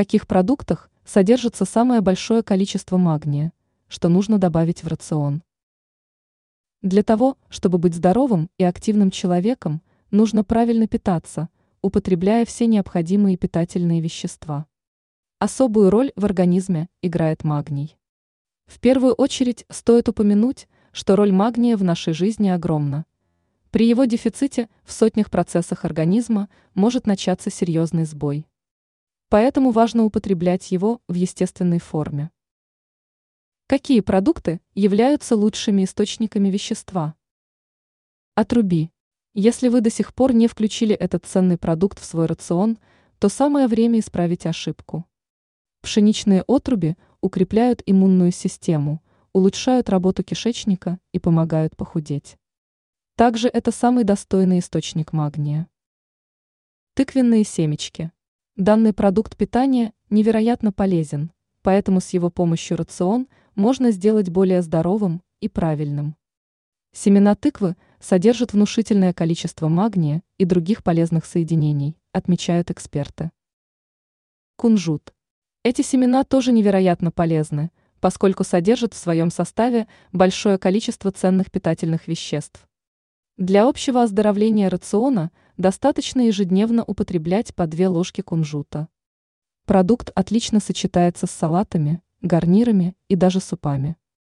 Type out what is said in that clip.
каких продуктах содержится самое большое количество магния, что нужно добавить в рацион. Для того, чтобы быть здоровым и активным человеком, нужно правильно питаться, употребляя все необходимые питательные вещества. Особую роль в организме играет магний. В первую очередь стоит упомянуть, что роль магния в нашей жизни огромна. При его дефиците в сотнях процессах организма может начаться серьезный сбой. Поэтому важно употреблять его в естественной форме. Какие продукты являются лучшими источниками вещества? Отруби. Если вы до сих пор не включили этот ценный продукт в свой рацион, то самое время исправить ошибку. Пшеничные отруби укрепляют иммунную систему, улучшают работу кишечника и помогают похудеть. Также это самый достойный источник магния. Тыквенные семечки. Данный продукт питания невероятно полезен, поэтому с его помощью рацион – можно сделать более здоровым и правильным. Семена тыквы содержат внушительное количество магния и других полезных соединений, отмечают эксперты. Кунжут. Эти семена тоже невероятно полезны, поскольку содержат в своем составе большое количество ценных питательных веществ. Для общего оздоровления рациона достаточно ежедневно употреблять по две ложки кунжута. Продукт отлично сочетается с салатами, гарнирами и даже супами.